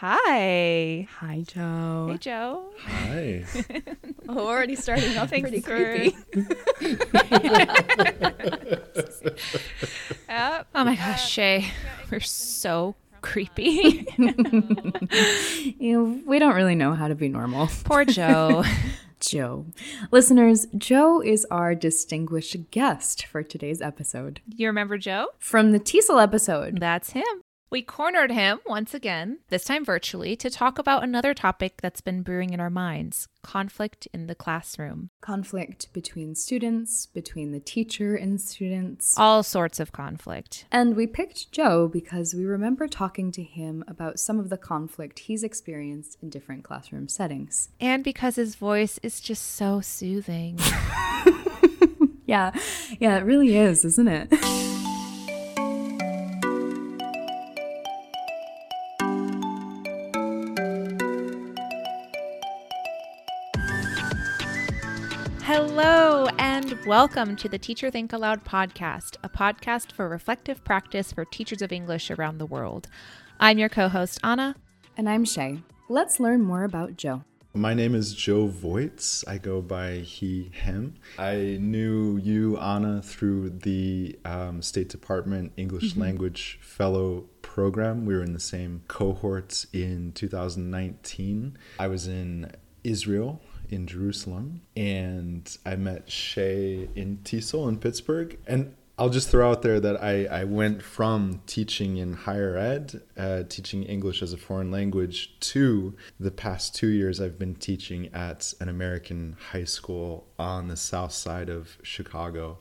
Hi. Hi, Joe. Hey, Joe. Hi. oh, already starting off Thanks pretty creepy. Yep. Oh my gosh, Shey. We're so creepy. You know, we don't really know how to be normal. Poor Joe. Joe. Listeners, Joe is our distinguished guest for today's episode. You remember Joe? From the TESOL episode. That's him. We cornered him once again, this time virtually, to talk about another topic that's been brewing in our minds conflict in the classroom. Conflict between students, between the teacher and students. All sorts of conflict. And we picked Joe because we remember talking to him about some of the conflict he's experienced in different classroom settings. And because his voice is just so soothing. Yeah, yeah, it really is, isn't it? Welcome to the Teacher Think Aloud podcast, a podcast for reflective practice for teachers of English around the world. I'm your co host, Anna. And I'm Shey. Let's learn more about Joe. My name is Joe Voigts. I go by he, him. I knew you, Anna, through the um, State Department English Language Fellow program. We were in the same cohort in 2019. I was in Israel, in Jerusalem, and I met Shey in TESOL in Pittsburgh. And I'll just throw out there that I, I went from teaching in higher ed, uh, teaching English as a foreign language, to the past two years I've been teaching at an American high school on the south side of Chicago.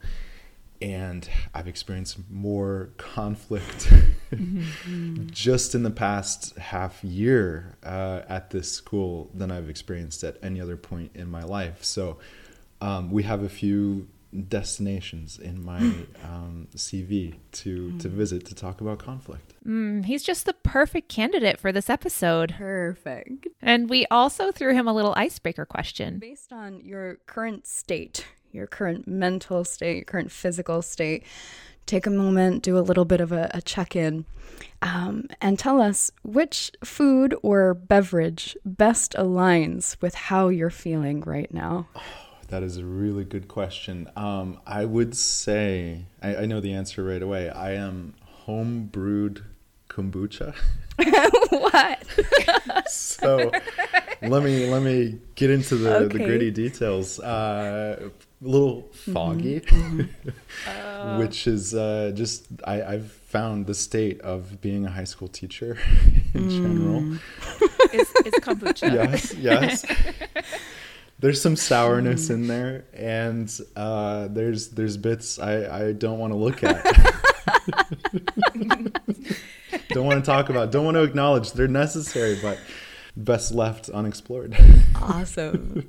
And I've experienced more conflict just in the past half year uh, at this school than I've experienced at any other point in my life. So um, we have a few destinations in my um, CV to to visit to talk about conflict. Mm, he's just the perfect candidate for this episode. Perfect. And we also threw him a little icebreaker question. Based on your current state, your current mental state, your current physical state, take a moment, do a little bit of a, a check in, um, and tell us which food or beverage best aligns with how you're feeling right now. That is a really good question. Um, I would say I, I know the answer right away. I am home brewed kombucha. what? so let me let me get into the, the gritty details. Uh, a little foggy, which is uh, just I, I've found the state of being a high school teacher in general. Is, is kombucha. Yes, yes. There's some sourness in there, and uh, there's there's bits I, I don't want to look at. don't want to talk about. Don't want to acknowledge. They're necessary, but best left unexplored. Awesome.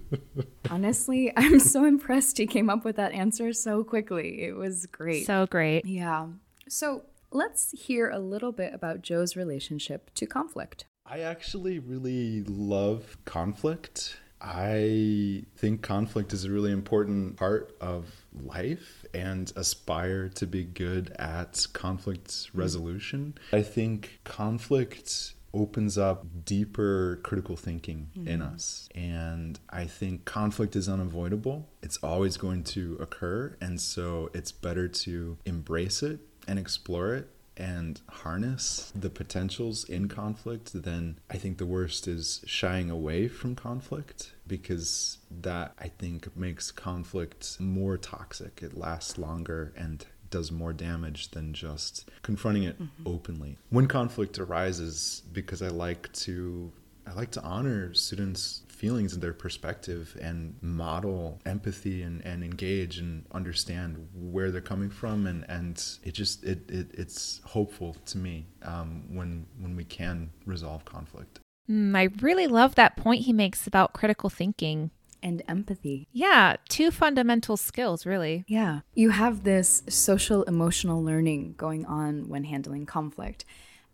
Honestly, I'm so impressed he came up with that answer so quickly. It was great. So great. yeah. So let's hear a little bit about Joe's relationship to conflict. I actually really love conflict. I think conflict is a really important part of life and aspire to be good at conflict mm-hmm. resolution. I think conflict opens up deeper critical thinking in mm-hmm. us. And I think conflict is unavoidable. It's always going to occur. And so it's better to embrace it and explore it and harness the potentials in conflict, then I think the worst is shying away from conflict because that I think makes conflict more toxic. It lasts longer and does more damage than just confronting it openly. When conflict arises, because I like to I like to honor students' feelings and their perspective and model empathy and, and engage and understand where they're coming from and, and it just it, it it's hopeful to me um, when when we can resolve conflict. Mm, I really love that point he makes about critical thinking. And empathy. Yeah, two fundamental skills, really. Yeah. You have this social emotional learning going on when handling conflict.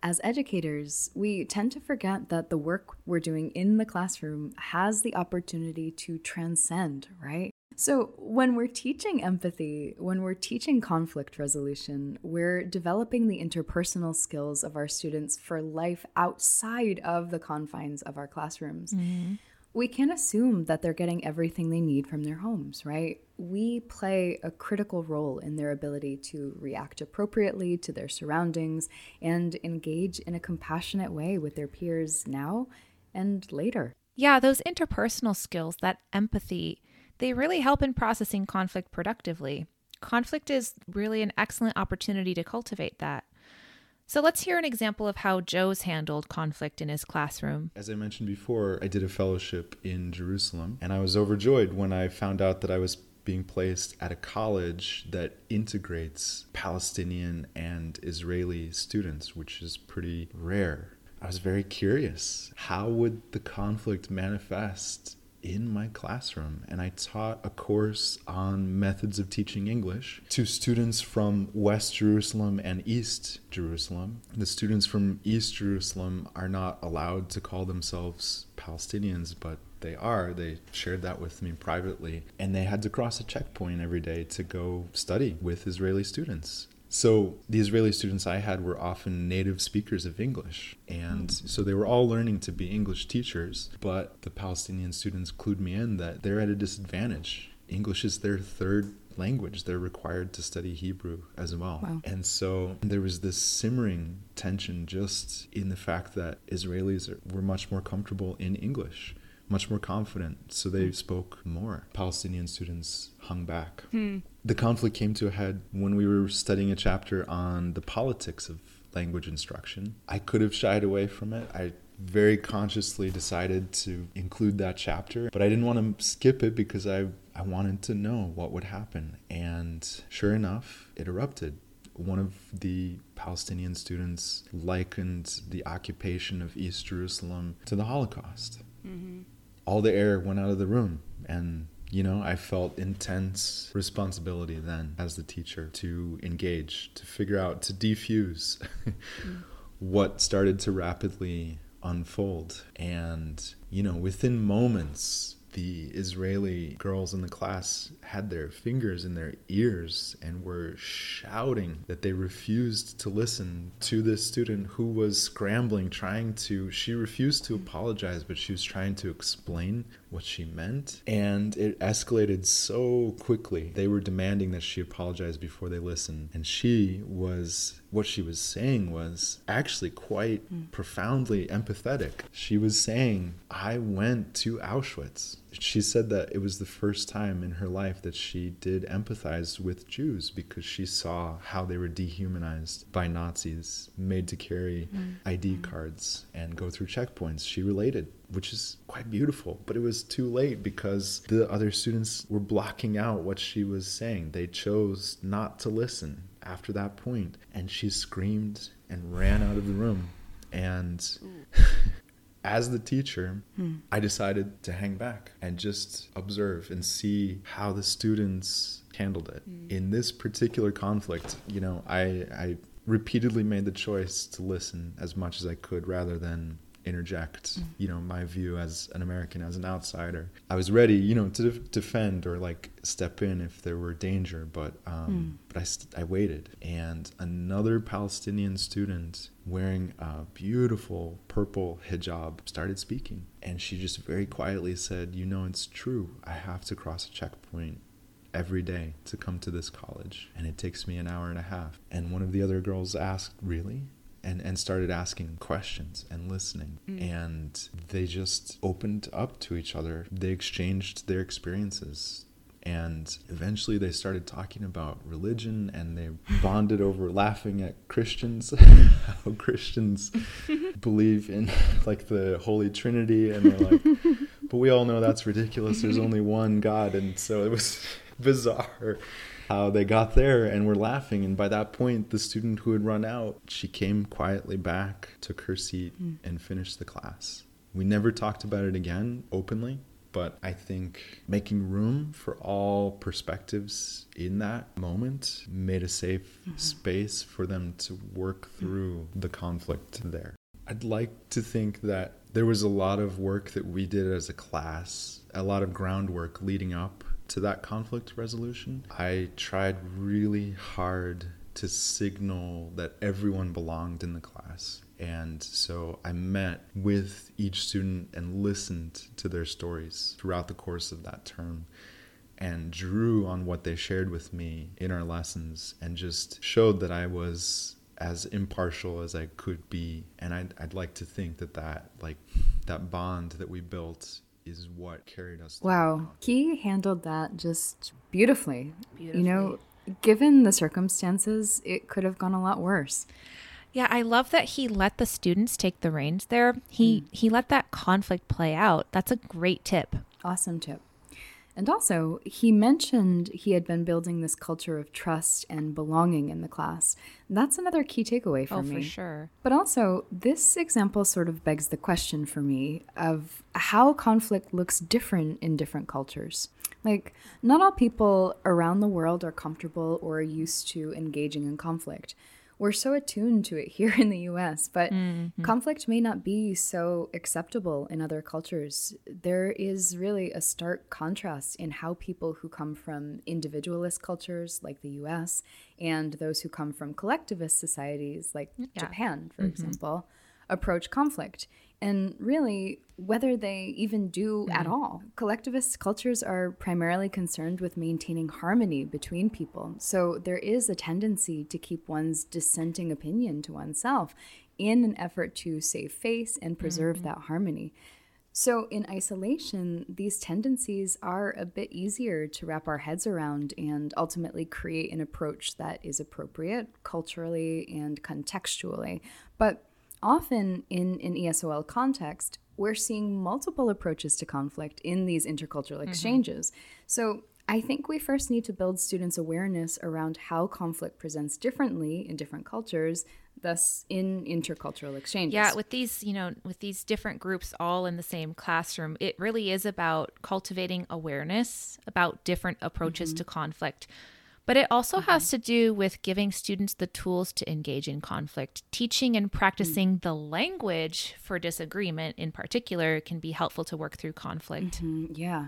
As educators, we tend to forget that the work we're doing in the classroom has the opportunity to transcend, right? So, when we're teaching empathy, when we're teaching conflict resolution, we're developing the interpersonal skills of our students for life outside of the confines of our classrooms. Mm-hmm. We can't assume that they're getting everything they need from their homes, right? We play a critical role in their ability to react appropriately to their surroundings and engage in a compassionate way with their peers now and later. Yeah, those interpersonal skills, that empathy, they really help in processing conflict productively. Conflict is really an excellent opportunity to cultivate that. So let's hear an example of how Joe's handled conflict in his classroom. As I mentioned before, I did a fellowship in Jerusalem, and I was overjoyed when I found out that I was being placed at a college that integrates Palestinian and Israeli students, which is pretty rare. I was very curious. How would the conflict manifest in my classroom and I taught a course on methods of teaching English to students from West Jerusalem and East Jerusalem. The students from East Jerusalem are not allowed to call themselves Palestinians, but they are. They shared that with me privately. And they had to cross a checkpoint every day to go study with Israeli students. So the Israeli students I had were often native speakers of English. And mm. so they were all learning to be English teachers, but the Palestinian students clued me in that they're at a disadvantage. English is their third language. They're required to study Hebrew as well. Wow. And so there was this simmering tension just in the fact that Israelis are, were much more comfortable in English much more confident, so they spoke more. Palestinian students hung back. Hmm. The conflict came to a head when we were studying a chapter on the politics of language instruction. I could have shied away from it. I very consciously decided to include that chapter, but I didn't want to skip it because I, I wanted to know what would happen. And sure enough, it erupted one of the Palestinian students likened the occupation of East Jerusalem to the Holocaust. Mm-hmm all the air went out of the room. And you know i felt intense responsibility then as the teacher to engage to figure out to defuse what started to rapidly unfold. And you know within moments the Israeli girls in the class had their fingers in their ears and were shouting that they refused to listen to this student who was scrambling, trying to. She refused to apologize, but she was trying to explain what she meant. And it escalated so quickly. They were demanding that she apologize before they listened. And she was what she was saying was actually quite mm. profoundly empathetic. She was saying, I went to Auschwitz. She said that it was the first time in her life that she did empathize with Jews because she saw how they were dehumanized by Nazis, made to carry mm. ID mm. cards and go through checkpoints. She related which is quite beautiful. But it was too late because the other students were blocking out what she was saying. They chose not to listen after that point, and she screamed and ran out of the room. And as the teacher, hmm. I decided to hang back and just observe and see how the students handled it. Hmm. In this particular conflict, you know, I, I repeatedly made the choice to listen as much as I could rather than interject mm. you know my view as an american as an outsider. I was ready you know to defend or like step in if there were danger but um, mm. but I, st- I waited. And another palestinian student wearing a beautiful purple hijab started speaking. And she just very quietly said you know it's true. I have to cross a checkpoint every day to come to this college. And it takes me an hour and a half. And one of the other girls asked really and, and started asking questions and listening. Mm. And they just opened up to each other. They exchanged their experiences. And eventually they started talking about religion and they bonded over laughing at Christians, how Christians believe in like the Holy Trinity. And they're like, but we all know that's ridiculous. There's only one God. And so it was bizarre how they got there and were laughing. And by that point, the student who had run out, she came quietly back, took her seat, mm. and finished the class. We never talked about it again openly, but I think making room for all perspectives in that moment made a safe mm-hmm. space for them to work through the conflict there. I'd like to think that there was a lot of work that we did as a class, a lot of groundwork leading up to that conflict resolution. I tried really hard to signal that everyone belonged in the class. And so I met with each student and listened to their stories throughout the course of that term and drew on what they shared with me in our lessons and just showed that I was as impartial as I could be. And I'd, I'd like to think that that, like, that bond that we built is what carried us. Wow. He handled that just beautifully. beautifully. You know, given the circumstances, it could have gone a lot worse. Yeah, I love that he let the students take the reins there. He mm. he let that conflict play out. That's a great tip. Awesome tip. And also, he mentioned he had been building this culture of trust and belonging in the class. That's another key takeaway for oh, me. for sure. But also, this example sort of begs the question for me of how conflict looks different in different cultures. Like, not all people around the world are comfortable or used to engaging in conflict we're so attuned to it here in the US, but mm-hmm. conflict may not be so acceptable in other cultures. There is really a stark contrast in how people who come from individualist cultures like the US and those who come from collectivist societies like yeah. Japan, for mm-hmm. example, approach conflict and really whether they even do mm-hmm. at all. Collectivist cultures are primarily concerned with maintaining harmony between people. So there is a tendency to keep one's dissenting opinion to oneself in an effort to save face and preserve mm-hmm. that harmony. So, in isolation, these tendencies are a bit easier to wrap our heads around and ultimately create an approach that is appropriate culturally and contextually. But often in an ESOL context, we're seeing multiple approaches to conflict in these intercultural mm-hmm. exchanges. Mm-hmm. So I think we first need to build students' awareness around how conflict presents differently in different cultures, thus in intercultural exchanges. Yeah, with these, you know, with these different groups all in the same classroom, it really is about cultivating awareness about different approaches mm-hmm. to conflict but it also mm-hmm. has to do with giving students the tools to engage in conflict. Teaching and practicing mm-hmm. the language for disagreement, in particular, can be helpful to work through conflict. Mm-hmm. Yeah.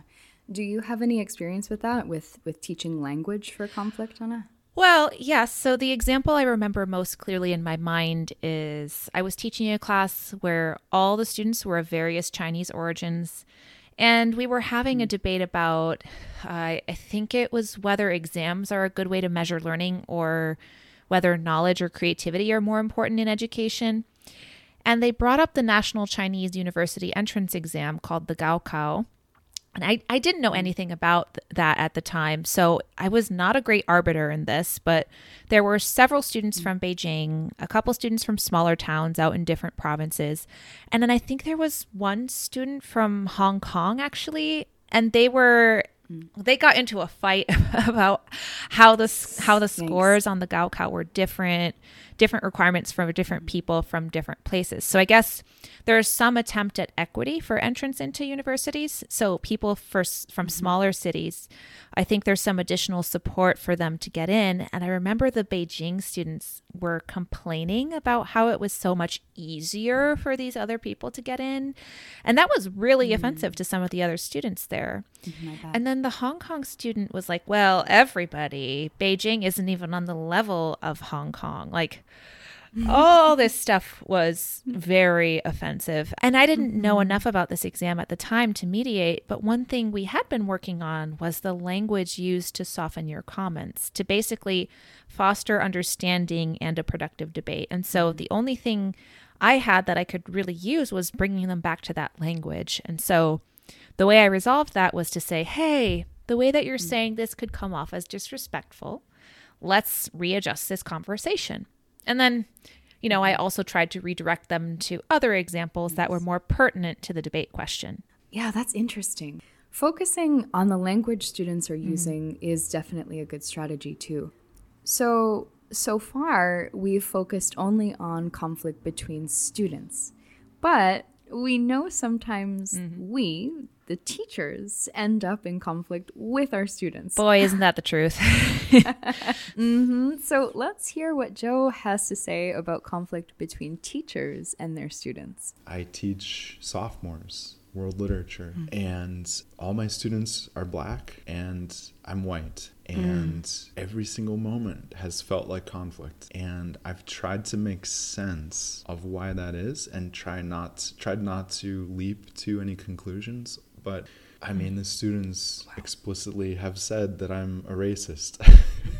Do you have any experience with that, with, with teaching language for conflict, Anna? Well, yes. So the example I remember most clearly in my mind is I was teaching a class where all the students were of various Chinese origins and we were having a hmm. debate about, uh, I think it was whether exams are a good way to measure learning or whether knowledge or creativity are more important in education. And they brought up the National Chinese University entrance exam called the Gaokao. And I, I didn't know mm. anything about th- that at the time. So I was not a great arbiter in this, but there were several students mm. from Beijing, a couple students from smaller towns out in different provinces. And then I think there was one student from Hong Kong actually. And they were mm. they got into a fight about how the how the scores on the Gaokao were different different requirements from different people from different places. So I guess there's some attempt at equity for entrance into universities. So people for, from mm-hmm. smaller cities, I think there's some additional support for them to get in. And I remember the Beijing students were complaining about how it was so much easier for these other people to get in. And that was really mm. offensive to some of the other students there. Mm-hmm, and then the Hong Kong student was like, well, everybody, Beijing isn't even on the level of Hong Kong. Like, all this stuff was very offensive. And I didn't know mm-hmm. enough about this exam at the time to mediate, but one thing we had been working on was the language used to soften your comments, to basically foster understanding and a productive debate. And so mm-hmm. the only thing I had that I could really use was bringing them back to that language. And so the way I resolved that was to say, hey, the way that you're mm. saying this could come off as disrespectful. Let's readjust this conversation. And then, you know, I also tried to redirect them to other examples that were more pertinent to the debate question. Yeah, that's interesting. Focusing on the language students are mm-hmm. using mm-hmm. is definitely a good strategy too. So, so far, we've focused only on conflict between students. But we know sometimes mm-hmm. we, the teachers end up in conflict with our students. Boy, isn't that the truth? mm-hmm. So let's hear what Joe has to say about conflict between teachers and their students. I teach sophomores world literature, mm. and all my students are black, and I'm white. And mm. every single moment has felt like conflict. And I've tried to make sense of why that is and try not tried not to leap to any conclusions. But I mm. mean the students explicitly have said that I'm a racist.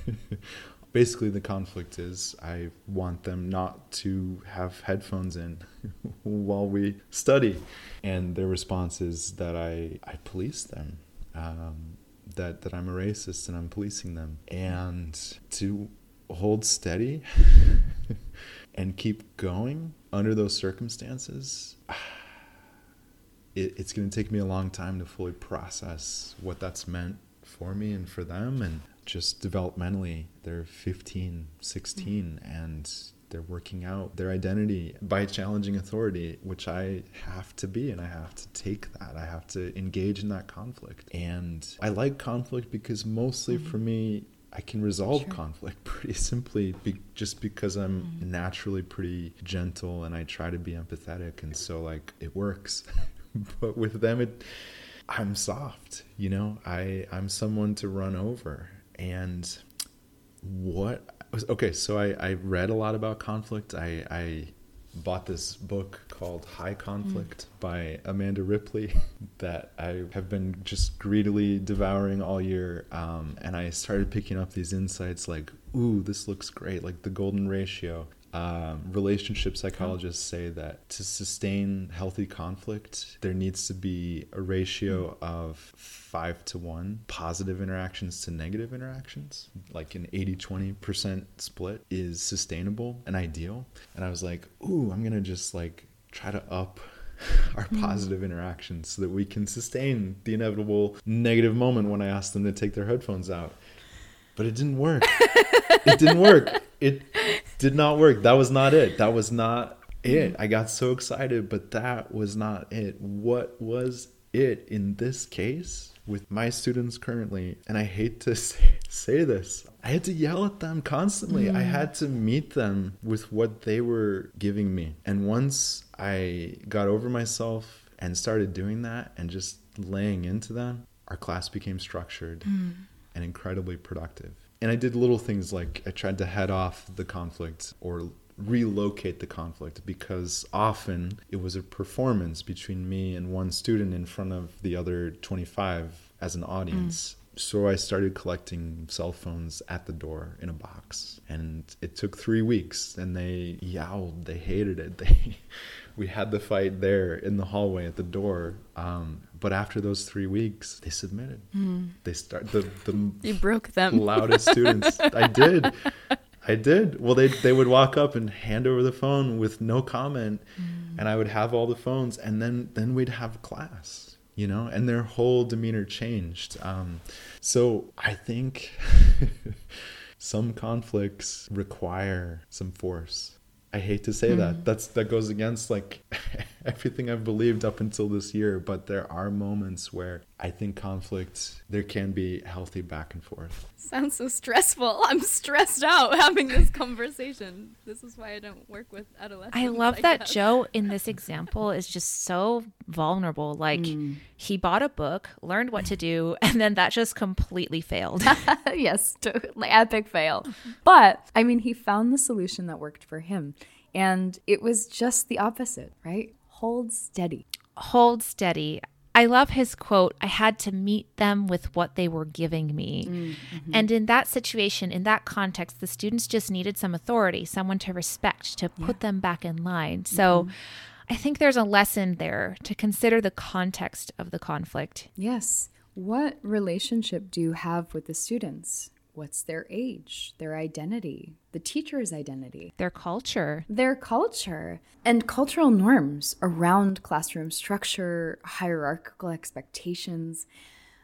basically the conflict is I want them not to have headphones in while we study, and their response is that I I police them, um, that that I'm a racist and I'm policing them, and to hold steady and keep going under those circumstances. It, it's going to take me a long time to fully process what that's meant for me and for them and just developmentally they're 15 16 mm-hmm. and they're working out their identity by challenging authority which i have to be and i have to take that i have to engage in that conflict and i like conflict because mostly mm-hmm. for me I can resolve sure. conflict pretty simply be, just because I'm mm-hmm. naturally pretty gentle and I try to be empathetic and so like it works. but with them it I'm soft, you know. I I'm someone to run over and what okay so I, I read a lot about conflict. I i bought this book called high conflict mm. by amanda ripley that i have been just greedily devouring all year. Um, and i started picking up these insights like ooh this looks great like the golden ratio um, relationship psychologists say that to sustain healthy conflict, there needs to be a ratio mm. of five to one positive interactions to negative interactions. Like an 80 20% split is sustainable and ideal. And I was like, ooh, I'm going to just like try to up our mm. positive interactions so that we can sustain the inevitable negative moment when I ask them to take their headphones out. But it didn't work. it didn't work. It did not work. That was not it. That was not it. I got so excited, but that was not it. What was it in this case with my students currently? And I hate to say, say this. I had to yell at them constantly. Mm. I had to meet them with what they were giving me. And once I got over myself and started doing that and just laying into them, our class became structured mm. And incredibly productive and I did little things like I tried to head off the conflict or relocate the conflict because often it was a performance between me and one student in front of the other 25 as an audience. Mm. So I started collecting cell phones at the door in a box and it took 3 weeks and they yowled, they hated it. They we had the fight there in the hallway at the door. Um, but after those three weeks, they submitted. Mm. They start the the you broke them loudest students. I did. I did. Well, they they would walk up and hand over the phone with no comment, mm. and I would have all the phones, and then then we'd have class, you know, and their whole demeanor changed. Um, so I think some conflicts require some force I hate to say mm. that. That's that goes against like everything I've believed up until this year, but there are moments where I think conflict there can be healthy back and forth. Sounds so stressful. I'm stressed out having this conversation. This is why I don't work with adolescents. I love I that guess. Joe in this example is just so vulnerable. Like mm. he bought a book, learned what to do, and then that just completely failed. yes, totally epic fail. But I mean, he found the solution that worked for him. And it was just the opposite, right? Hold steady. Hold steady. I love his quote I had to meet them with what they were giving me. Mm-hmm. And in that situation, in that context, the students just needed some authority, someone to respect, to put yeah. them back in line. So mm-hmm. I think there's a lesson there to consider the context of the conflict. Yes. What relationship do you have with the students? What's their age, their identity, the teacher's identity, their culture, their culture, and cultural norms around classroom structure, hierarchical expectations.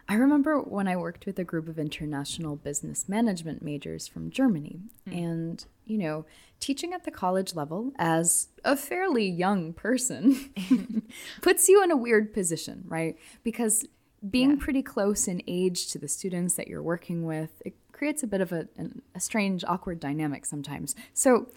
I remember when I worked with a group of international business management majors from Germany, mm. and you know, teaching at the college level as a fairly young person, puts you in a weird position, right? Because being yeah. pretty close in age to the students that you're working with, it creates a bit of a, a strange, awkward dynamic sometimes. So,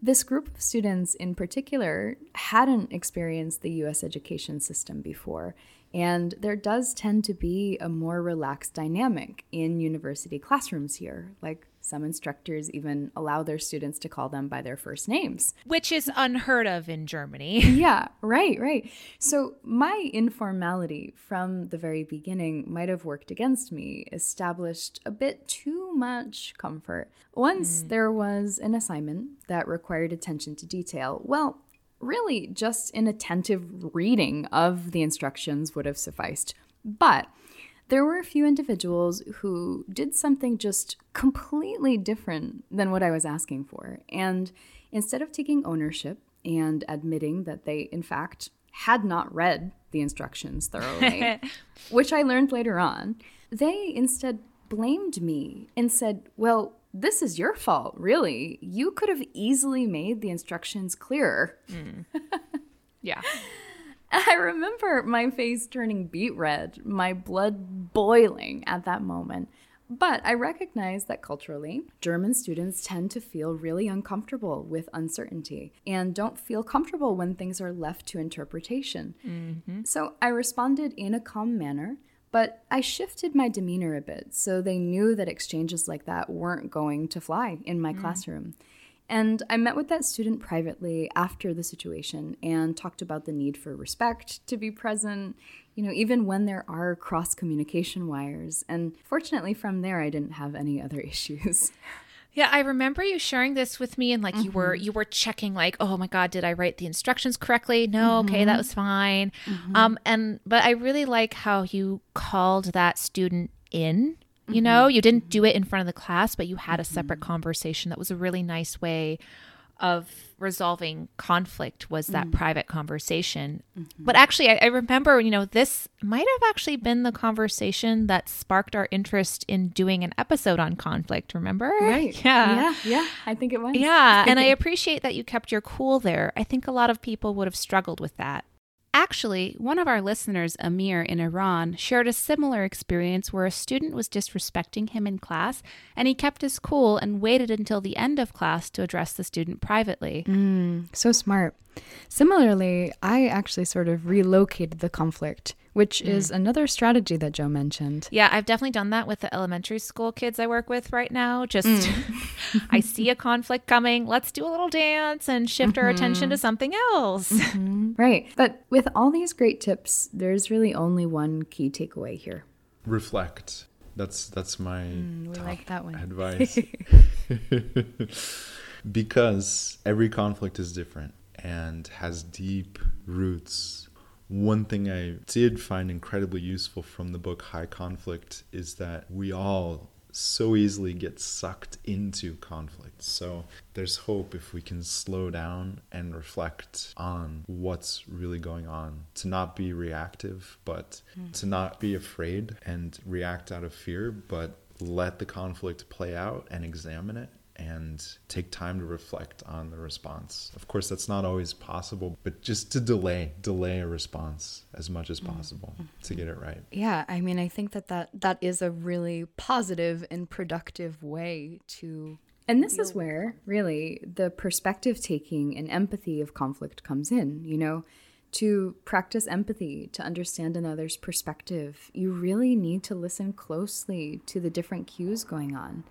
this group of students in particular hadn't experienced the US education system before. And there does tend to be a more relaxed dynamic in university classrooms here. Like some instructors even allow their students to call them by their first names, which is unheard of in Germany. yeah, right, right. So my informality from the very beginning might have worked against me, established a bit too much comfort. Once mm. there was an assignment that required attention to detail. Well, really, just an attentive reading of the instructions would have sufficed. But there were a few individuals who did something just completely different than what I was asking for. And instead of taking ownership and admitting that they, in fact, had not read the instructions thoroughly, which I learned later on, they instead blamed me and said, Well, this is your fault, really. You could have easily made the instructions clearer. Mm. Yeah. I remember my face turning beet red, my blood boiling at that moment. But I recognize that culturally, German students tend to feel really uncomfortable with uncertainty and don't feel comfortable when things are left to interpretation. Mm-hmm. So I responded in a calm manner, but I shifted my demeanor a bit so they knew that exchanges like that weren't going to fly in my mm. classroom. And I met with that student privately after the situation and talked about the need for respect to be present, you know, even when there are cross communication wires. And fortunately, from there, I didn't have any other issues. Yeah, I remember you sharing this with me and like mm-hmm. you were mm-hmm. you were checking like, "Oh my god, did I write the instructions correctly?" No, mm-hmm. okay, that mm-hmm. was fine. Mm-hmm. Um and but I really like how you called that student in you mm-hmm. know, you didn't do it in front of the class, but you had a separate mm-hmm. conversation. That was a really nice way of resolving conflict was that mm-hmm. private conversation. Mm-hmm. But actually, I, I, remember, you know, this might have actually been the conversation that sparked our interest in doing an episode on conflict. Remember? Right. Yeah. Yeah. Yeah. I think it was. Yeah. and I appreciate that you kept your cool there. I think a lot of people would have struggled with that. Actually, one of our listeners, Amir in Iran, shared a similar experience where a student was disrespecting him in class and he kept his cool and waited until the end of class to address the student privately. Mm, so smart. Similarly, I actually sort of relocated the conflict which mm. is another strategy that Joe mentioned. Yeah, I've definitely done that with the elementary school kids I work with right now. Just mm. I see a conflict coming, let's do a little dance and shift mm-hmm. our attention to mm-hmm. something else. Mm-hmm. Right. But with all these great tips, there's really only one key takeaway here. Reflect. That's that's my mm, we like that one. advice. because every conflict is different and has deep roots one thing I did find incredibly useful from the book High Conflict is that we all so easily get sucked into conflict. So there's hope if we can slow down and reflect on what's really going on. To not be reactive, but mm. to not be afraid and react out of fear, but let the conflict play out and examine it and take time to reflect on the response. Of course, that's not always possible, but just to delay, delay a response as much as possible mm-hmm. to get it right. Yeah, I mean, I think that that, that is a really positive and productive way to. And this is where really the perspective taking and empathy of conflict comes in, you know. To practice empathy, to understand another's perspective, you really need to listen closely to the different cues going on.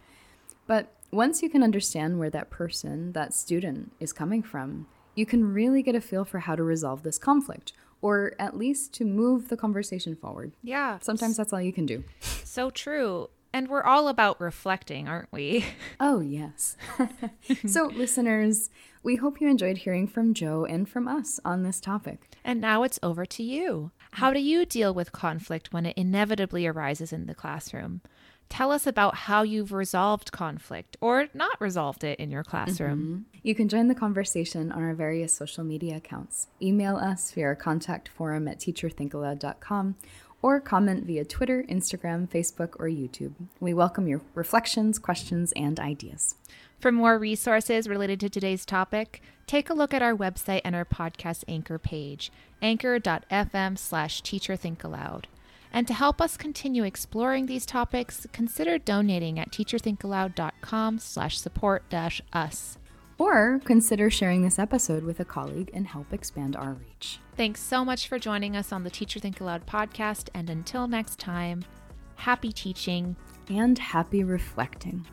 But once you can understand where that person, that student, is coming from, you can really get a feel for how to resolve this conflict or at least to move the conversation forward. Yeah. Sometimes that's all you can do. So true. And we're all about reflecting, aren't we? Oh, yes. so, listeners, we hope you enjoyed hearing from Joe and from us on this topic. And now it's over to you. How do you deal with conflict when it inevitably arises in the classroom? Tell us about how you've resolved conflict or not resolved it in your classroom. Mm-hmm. You can join the conversation on our various social media accounts. Email us via our contact forum at teacherthinkaloud.com or comment via Twitter, Instagram, Facebook, or YouTube. We welcome your reflections, questions, and ideas. For more resources related to today's topic, take a look at our website and our podcast anchor page, anchor.fm slash teacherthinkaloud. And to help us continue exploring these topics, consider donating at teacherthinkaloud.com slash support dash us. Or consider sharing this episode with a colleague and help expand our reach. Thanks so much for joining us on the Teacher Think Aloud podcast. And until next time, happy teaching and happy reflecting.